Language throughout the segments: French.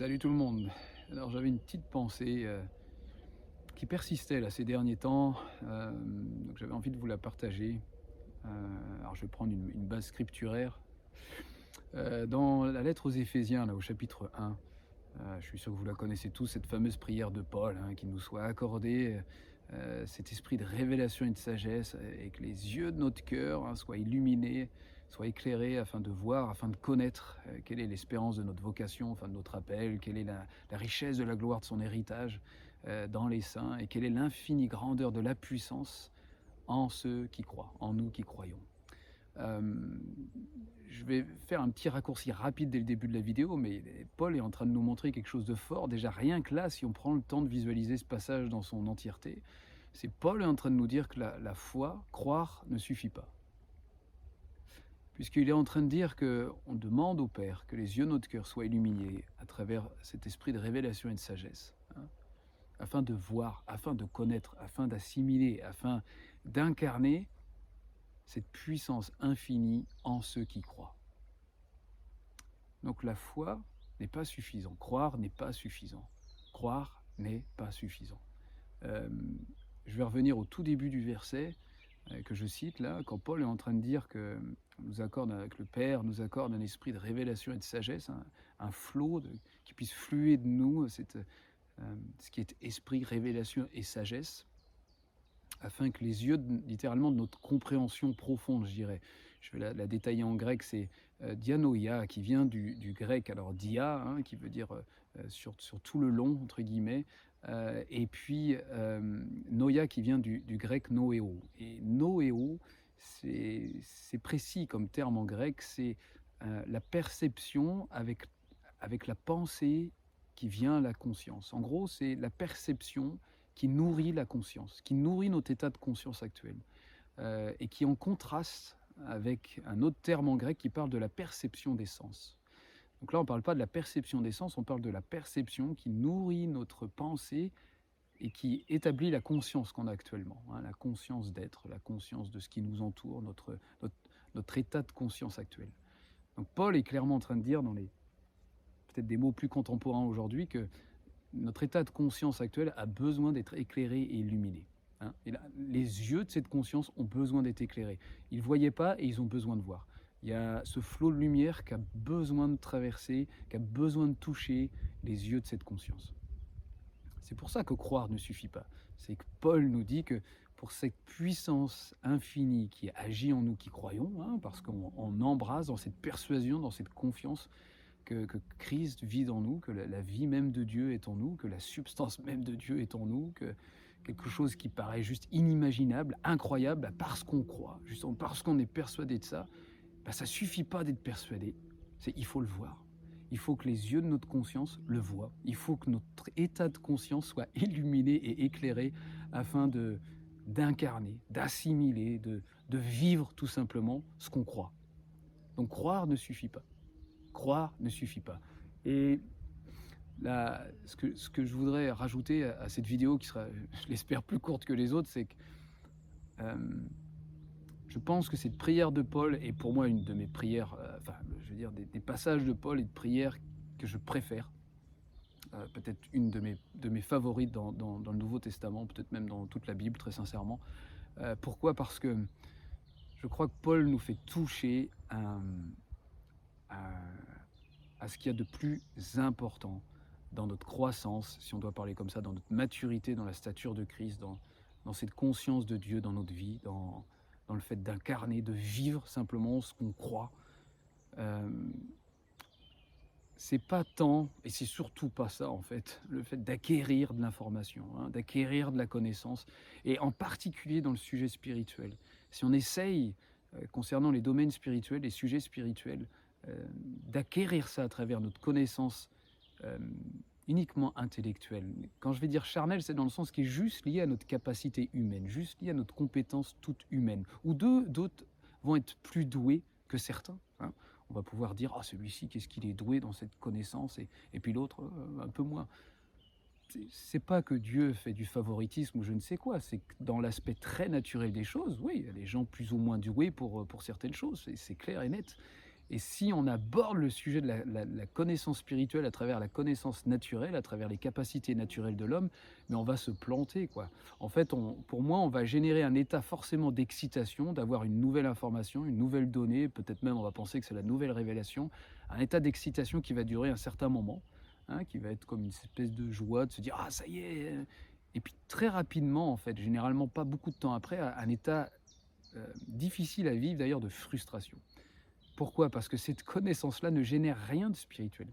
Salut tout le monde. Alors j'avais une petite pensée euh, qui persistait là ces derniers temps, euh, donc j'avais envie de vous la partager. Euh, alors je vais prendre une, base scripturaire. dans la lettre aux Éphésiens, là au chapitre 1, je suis sûr que vous la connaissez tous, cette fameuse prière de Paul, hein, qu'il nous soit accordé cet esprit de révélation et de sagesse, et que les yeux de notre cœur hein, soient illuminés soit éclairé afin de voir, afin de connaître euh, quelle est l'espérance de notre vocation, enfin de notre appel, quelle est la, richesse de la gloire de son héritage euh, dans les saints et quelle est l'infinie grandeur de la puissance en ceux qui croient, en nous qui croyons. Euh, je vais faire un petit raccourci rapide dès le début de la vidéo, mais Paul est en train de nous montrer quelque chose de fort. Déjà, rien que là, si on prend le temps de visualiser ce passage dans son entièreté, c'est Paul est en train de nous dire que la foi, croire, ne suffit pas puisqu'il est en train de dire qu'on demande au Père que les yeux de notre cœur soient illuminés à travers cet esprit de révélation et de sagesse, hein, afin de voir, afin de connaître, afin d'assimiler, afin d'incarner cette puissance infinie en ceux qui croient. Donc la foi n'est pas suffisant, croire n'est pas suffisant, croire n'est pas suffisant. Euh, je vais revenir au tout début du verset euh, que je cite là, quand Paul est en train de dire que nous accorde avec le Père, nous accorde un esprit de révélation et de sagesse, un, flot qui puisse fluer de nous, euh, ce qui est esprit, révélation et sagesse, afin que les yeux, littéralement, de notre compréhension profonde, je dirais, je vais la, détailler en grec, c'est euh, dianoia, qui vient du, grec, alors dia, hein, qui veut dire sur, sur, tout le long, entre guillemets, euh, et puis euh, noia qui vient du, grec noéo. Et noéo, c'est précis comme terme en grec, c'est euh, la perception avec, avec la pensée qui vient la conscience. En gros, c'est la perception qui nourrit la conscience, qui nourrit notre état de conscience actuel, et qui en contraste avec un autre terme en grec qui parle de la perception des sens. Donc là, on ne parle pas de la perception des sens, on parle de la perception qui nourrit notre pensée et qui établit la conscience qu'on a actuellement, hein, la conscience d'être, la conscience de ce qui nous entoure, notre, notre, état de conscience actuel. Donc Paul est clairement en train de dire, dans les peut-être des mots plus contemporains aujourd'hui, que notre état de conscience actuel a besoin d'être éclairé et illuminé. Hein. Les yeux de cette conscience ont besoin d'être éclairés. Ils ne voyaient pas et ils ont besoin de voir. Il y a ce flot de lumière qui a besoin de traverser, qui a besoin de toucher les yeux de cette conscience. C'est pour ça que croire ne suffit pas. C'est que Paul nous dit que pour cette puissance infinie qui agit en nous qui croyons, hein, parce qu'on embrasse dans cette persuasion, dans cette confiance que, Christ vit dans nous, que la, vie même de Dieu est en nous, que la substance même de Dieu est en nous, que quelque chose qui paraît juste inimaginable, incroyable, parce qu'on croit, justement parce qu'on est persuadé de ça, ben, ça suffit pas d'être persuadé, c'est il faut le voir. Il faut que les yeux de notre conscience le voient. Il faut que notre état de conscience soit illuminé et éclairé afin de d'incarner, d'assimiler, de, de vivre tout simplement ce qu'on croit. Donc croire ne suffit pas. Croire ne suffit pas. Et là, ce, que, ce que je voudrais rajouter à, cette vidéo, qui sera, je l'espère, plus courte que les autres, c'est que euh, je pense que cette prière de Paul est pour moi une de mes prières, euh, enfin, je veux dire, des, passages de Paul et de prières que je préfère. Euh, peut-être une de mes, de mes favorites dans, le Nouveau Testament, peut-être même dans toute la Bible, très sincèrement. Pourquoi? Parce que je crois que Paul nous fait toucher à, ce qu'il y a de plus important dans notre croissance, si on doit parler comme ça, dans notre maturité, dans la stature de Christ, dans, cette conscience de Dieu dans notre vie, dans, le fait d'incarner, de vivre simplement ce qu'on croit. Euh, c'est pas tant, et c'est surtout pas ça en fait, le fait d'acquérir de l'information, hein, d'acquérir de la connaissance, et en particulier dans le sujet spirituel. Si on essaye, euh, concernant les domaines spirituels, les sujets spirituels, d'acquérir ça à travers notre connaissance uniquement intellectuel. Quand je vais dire charnel, c'est dans le sens qui est juste lié à notre capacité humaine, juste lié à notre compétence toute humaine. Ou d'autres vont être plus doués que certains. Hein. On va pouvoir dire, ah, celui-ci, qu'est-ce qu'il est doué dans cette connaissance, et, et puis l'autre, euh, un peu moins. C'est pas que Dieu fait du favoritisme ou je ne sais quoi, c'est que dans l'aspect très naturel des choses, oui, il y a des gens plus ou moins doués pour, pour certaines choses, c'est clair et net. Et si on aborde le sujet de la, connaissance spirituelle à travers la connaissance naturelle, à travers les capacités naturelles de l'homme, mais on va se planter. Quoi. En fait, pour moi, on va générer un état forcément d'excitation, d'avoir une nouvelle information, une nouvelle donnée, peut-être même on va penser que c'est la nouvelle révélation, un état d'excitation qui va durer un certain moment, hein, qui va être comme une espèce de joie, de se dire ⁇ Ah, ça y est !⁇ Et puis très rapidement, en fait, généralement pas beaucoup de temps après, un état euh, difficile à vivre d'ailleurs de frustration. Pourquoi? Parce que cette connaissance-là ne génère rien de spirituel.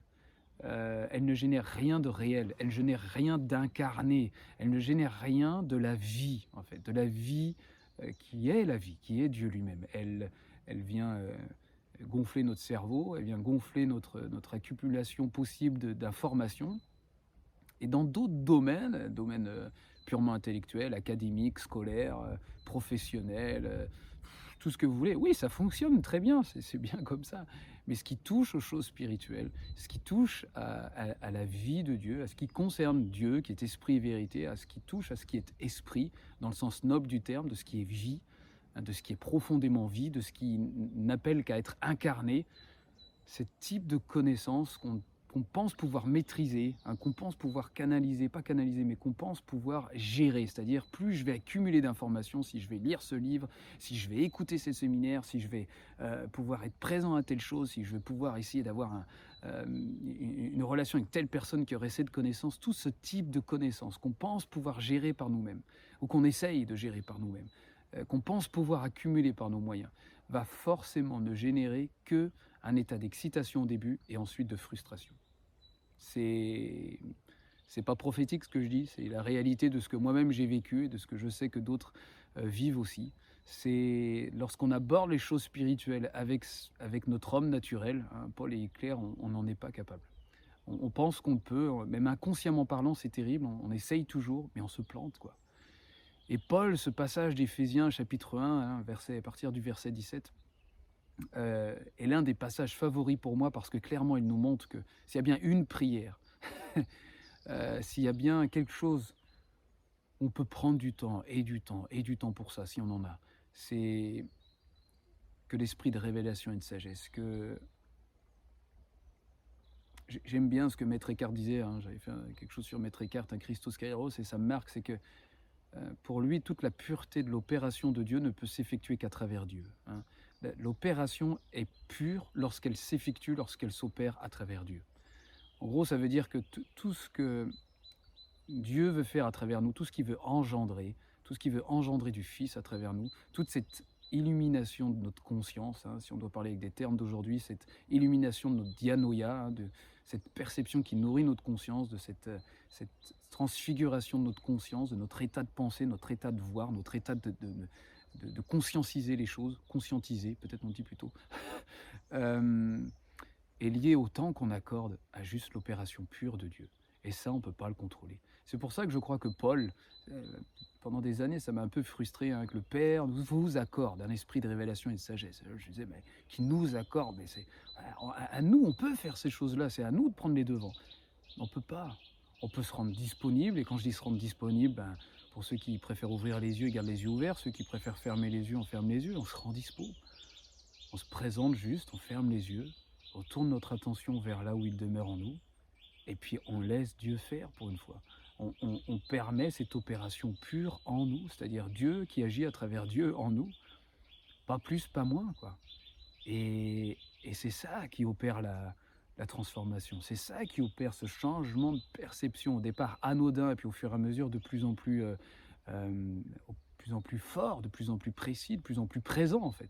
Euh, elle ne génère rien de réel, elle ne génère rien d'incarné, elle ne génère rien de la vie, en fait, de la vie euh, qui est la vie, qui est Dieu lui-même. Elle, elle vient euh, gonfler notre cerveau, elle vient gonfler notre, notre accumulation possible d'informations. Et dans d'autres domaines, domaines purement intellectuels, académiques, scolaires, professionnels, ce que vous voulez. Oui, ça fonctionne très bien, c'est bien comme ça. Mais ce qui touche aux choses spirituelles, ce qui touche à, la vie de Dieu, à ce qui concerne Dieu, qui est esprit et vérité, à ce qui touche à ce qui est esprit, dans le sens noble du terme, de ce qui est vie, hein, de ce qui est profondément vie, de ce qui n'appelle qu'à être incarné, ce type de connaissance qu'on qu'on pense pouvoir maîtriser, hein, qu'on pense pouvoir canaliser, pas canaliser, mais qu'on pense pouvoir gérer. C'est-à-dire, plus je vais accumuler d'informations, si je vais lire ce livre, si je vais écouter ces séminaires, si je vais euh, pouvoir être présent à telle chose, si je vais pouvoir essayer d'avoir euh, une relation avec telle personne qui aurait cette connaissance, tout ce type de connaissances qu'on pense pouvoir gérer par nous-mêmes, ou qu'on essaye de gérer par nous-mêmes, euh, qu'on pense pouvoir accumuler par nos moyens, va forcément ne générer que un état d'excitation au début et ensuite de frustration. C'est c'est pas prophétique ce que je dis, c'est la réalité de ce que moi-même j'ai vécu et de ce que je sais que d'autres euh, vivent aussi. C'est lorsqu'on aborde les choses spirituelles avec, avec notre homme naturel, hein, Paul est clair, on n'en est pas capable. On, pense qu'on peut, même inconsciemment parlant, c'est terrible, on, essaye toujours, mais on se plante. quoi. Et Paul, ce passage d'Éphésiens chapitre 1, hein, verset, à partir du verset 17, euh, est l'un des passages favoris pour moi parce que clairement il nous montre que s'il y a bien une prière, euh, s'il y a bien quelque chose, on peut prendre du temps et du temps et du temps pour ça si on en a. C'est que l'esprit de révélation et de sagesse, que j'aime bien ce que Maître Eckhart disait, hein, j'avais fait quelque chose sur Maître Eckhart, un Christos Kairos, et me marque, c'est que euh, pour lui, toute la pureté de l'opération de Dieu ne peut s'effectuer qu'à travers Dieu. Hein. L'opération est pure lorsqu'elle s'effectue, lorsqu'elle s'opère à travers Dieu. En gros, ça veut dire que tout ce que Dieu veut faire à travers nous, tout ce qu'il veut engendrer, tout ce qu'il veut engendrer du Fils à travers nous, toute cette illumination de notre conscience, hein, si on doit parler avec des termes d'aujourd'hui, cette illumination de notre dianoïa, hein, de cette perception qui nourrit notre conscience, de cette, cette, transfiguration de notre conscience, de notre état de pensée, notre état de voir, notre état de, conscientiser les choses, conscientiser, peut-être on dit plutôt, euh, est lié au temps qu'on accorde à juste l'opération pure de Dieu. Et ça, on ne peut pas le contrôler. C'est pour ça que je crois que Paul, euh, pendant des années, ça m'a un peu frustré hein, que le Père vous accorde un esprit de révélation et de sagesse. Je disais, mais qui nous accorde, mais c'est à, nous, on peut faire ces choses-là, c'est à nous de prendre les devants. On ne peut pas. On peut se rendre disponible, et quand je dis se rendre disponible, ben, pour ceux qui préfèrent ouvrir les yeux, ils gardent les yeux ouverts. Ceux qui préfèrent fermer les yeux, on ferme les yeux. On se rend dispo. On se présente juste, on ferme les yeux. On tourne notre attention vers là où il demeure en nous. Et puis on laisse Dieu faire pour une fois. On, permet cette opération pure en nous, c'est-à-dire Dieu qui agit à travers Dieu en nous. Pas plus, pas moins. quoi. Et, et c'est ça qui opère la, la transformation. C'est ça qui opère ce changement de perception, au départ anodin, et puis au fur et à mesure de plus en plus, euh, euh, plus, en plus fort, de plus en plus précis, de plus en plus présent en fait,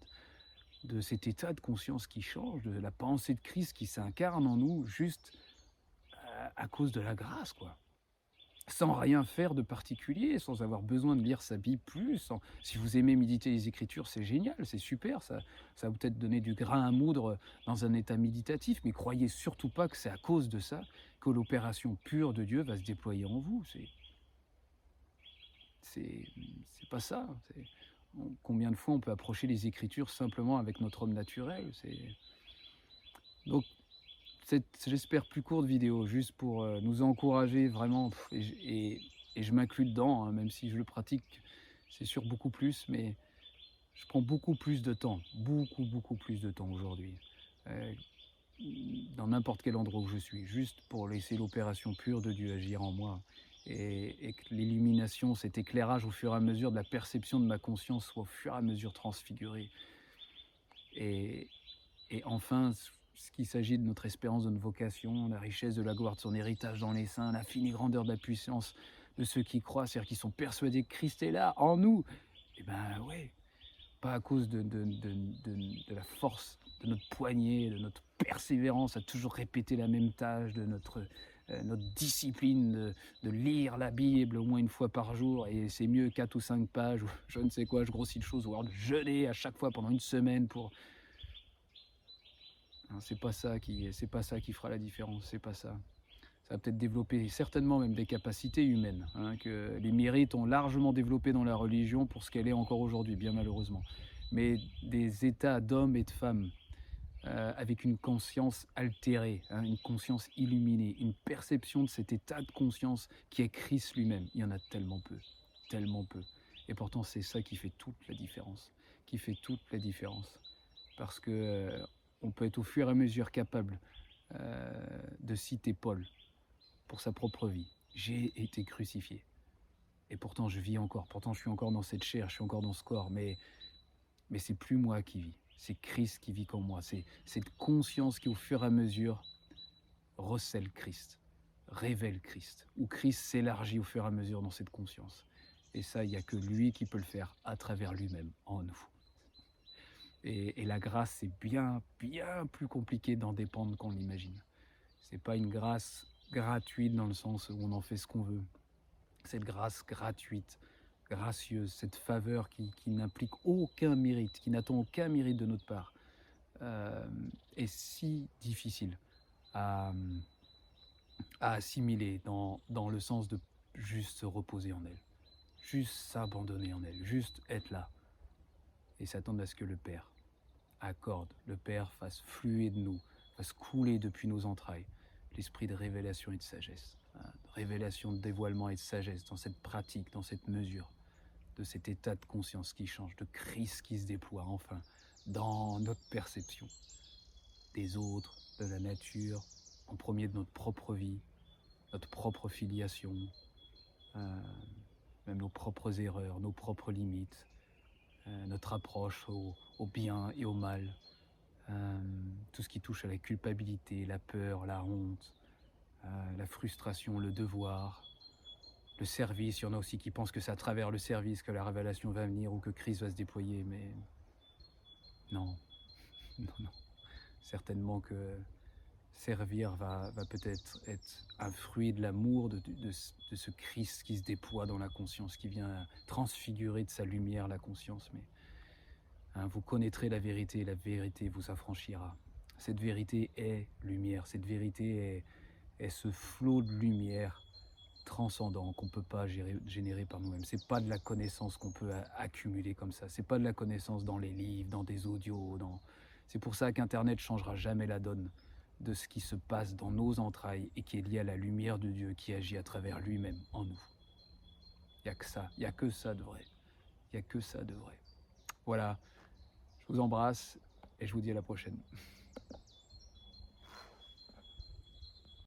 de cet état de conscience qui change, de la pensée de Christ qui s'incarne en nous juste à, à cause de la grâce, quoi sans rien faire de particulier, sans avoir besoin de lire sa Bible plus. Si vous aimez méditer les Écritures, c'est génial, c'est super, ça, va peut-être donner du grain à moudre dans un état méditatif, mais croyez surtout pas que c'est à cause de ça que l'opération pure de Dieu va se déployer en vous. C'est, c'est, pas ça. combien de fois on peut approcher les Écritures simplement avec notre homme naturel j'espère, plus courte vidéo, juste pour euh, nous encourager vraiment, et, je m'inclus dedans, hein, même si je le pratique, c'est sûr beaucoup plus, mais je prends beaucoup plus de temps, beaucoup, beaucoup plus de temps aujourd'hui. euh, dans n'importe quel endroit où je suis, juste pour laisser l'opération pure de Dieu agir en moi. Et, que l'illumination, cet éclairage au fur et à mesure de la perception de ma conscience soit au fur et à mesure transfiguré. Et, et enfin, ce qu'il s'agit de notre espérance, de notre vocation, la richesse de la gloire de son héritage dans les saints, l'infinie grandeur de la puissance de ceux qui croient, c'est-à-dire qui sont persuadés que Christ est là, en nous. Eh bien, oui, pas à cause de, la force de notre poignée, de notre persévérance à toujours répéter la même tâche, de notre, euh, discipline de, lire la Bible au moins une fois par jour, et c'est mieux quatre ou cinq pages, ou je ne sais quoi, je grossis de choses, ou alors de jeûner à chaque fois pendant une semaine pour... C'est pas ça qui, c'est pas ça qui fera la différence, c'est pas ça ça va peut-être développer certainement même des capacités humaines, hein, que les mérites ont largement développé dans la religion pour ce qu'elle est encore aujourd'hui, bien malheureusement. Mais des états d'hommes et de femmes euh, avec une conscience altérée, hein, une conscience illuminée, une perception de cet état de conscience qui est Christ lui-même, il y en a tellement peu, tellement peu. Et pourtant, c'est ça qui fait toute la différence, qui fait toute la différence. Parce que euh, on peut être au fur et à mesure capable euh, de citer Paul, pour sa propre vie. J'ai été crucifié. Et pourtant, je vis encore. Pourtant, je suis encore dans cette chair, je suis encore dans ce corps. Mais, mais c'est plus moi qui vis. C'est Christ qui vit comme moi. C'est cette conscience qui, au fur et à mesure, recèle Christ, révèle Christ. Où Christ s'élargit au fur et à mesure dans cette conscience. Et ça, il n'y a que lui qui peut le faire à travers lui-même, en nous. Et, la grâce, c'est bien, bien plus compliqué d'en dépendre qu'on l'imagine. C'est pas une grâce gratuite dans le sens où on en fait ce qu'on veut. Cette grâce gratuite, gracieuse, cette faveur qui, n'implique aucun mérite, qui n'attend aucun mérite de notre part, euh, est si difficile à, assimiler dans, dans le sens de juste se reposer en elle, juste s'abandonner en elle, juste être là et s'attendre à ce que le Père accorde, le Père fasse fluer de nous, fasse couler depuis nos entrailles l'esprit de révélation et de sagesse, hein, de révélation, de dévoilement et de sagesse dans cette pratique, dans cette mesure, de cet état de conscience qui change, de Christ qui se déploie enfin dans notre perception des autres, de la nature, en premier de notre propre vie, notre propre filiation, euh, même nos propres erreurs, nos propres limites, notre approche au, au, bien et au mal, euh, tout ce qui touche à la culpabilité, la peur, la honte, euh, la frustration, le devoir, le service. Il y en a aussi qui pensent que c'est à travers le service que la révélation va venir ou que Christ va se déployer, mais non, non, non. Certainement que servir va, peut-être être un fruit de l'amour de, ce Christ qui se déploie dans la conscience, qui vient transfigurer de sa lumière la conscience. Mais Hein, vous connaîtrez la vérité, la vérité vous affranchira. Cette vérité est lumière, cette vérité est, ce flot de lumière transcendant qu'on ne peut pas générer par nous-mêmes. C'est pas de la connaissance qu'on peut accumuler comme ça. C'est pas de la connaissance dans les livres, dans des audios. C'est pour ça qu'Internet changera jamais la donne de ce qui se passe dans nos entrailles et qui est lié à la lumière de Dieu qui agit à travers lui-même en nous. Il n'y a que ça, il n'y a que ça de vrai. Il n'y a que ça de vrai. Voilà. Je vous embrasse et je vous dis à la prochaine.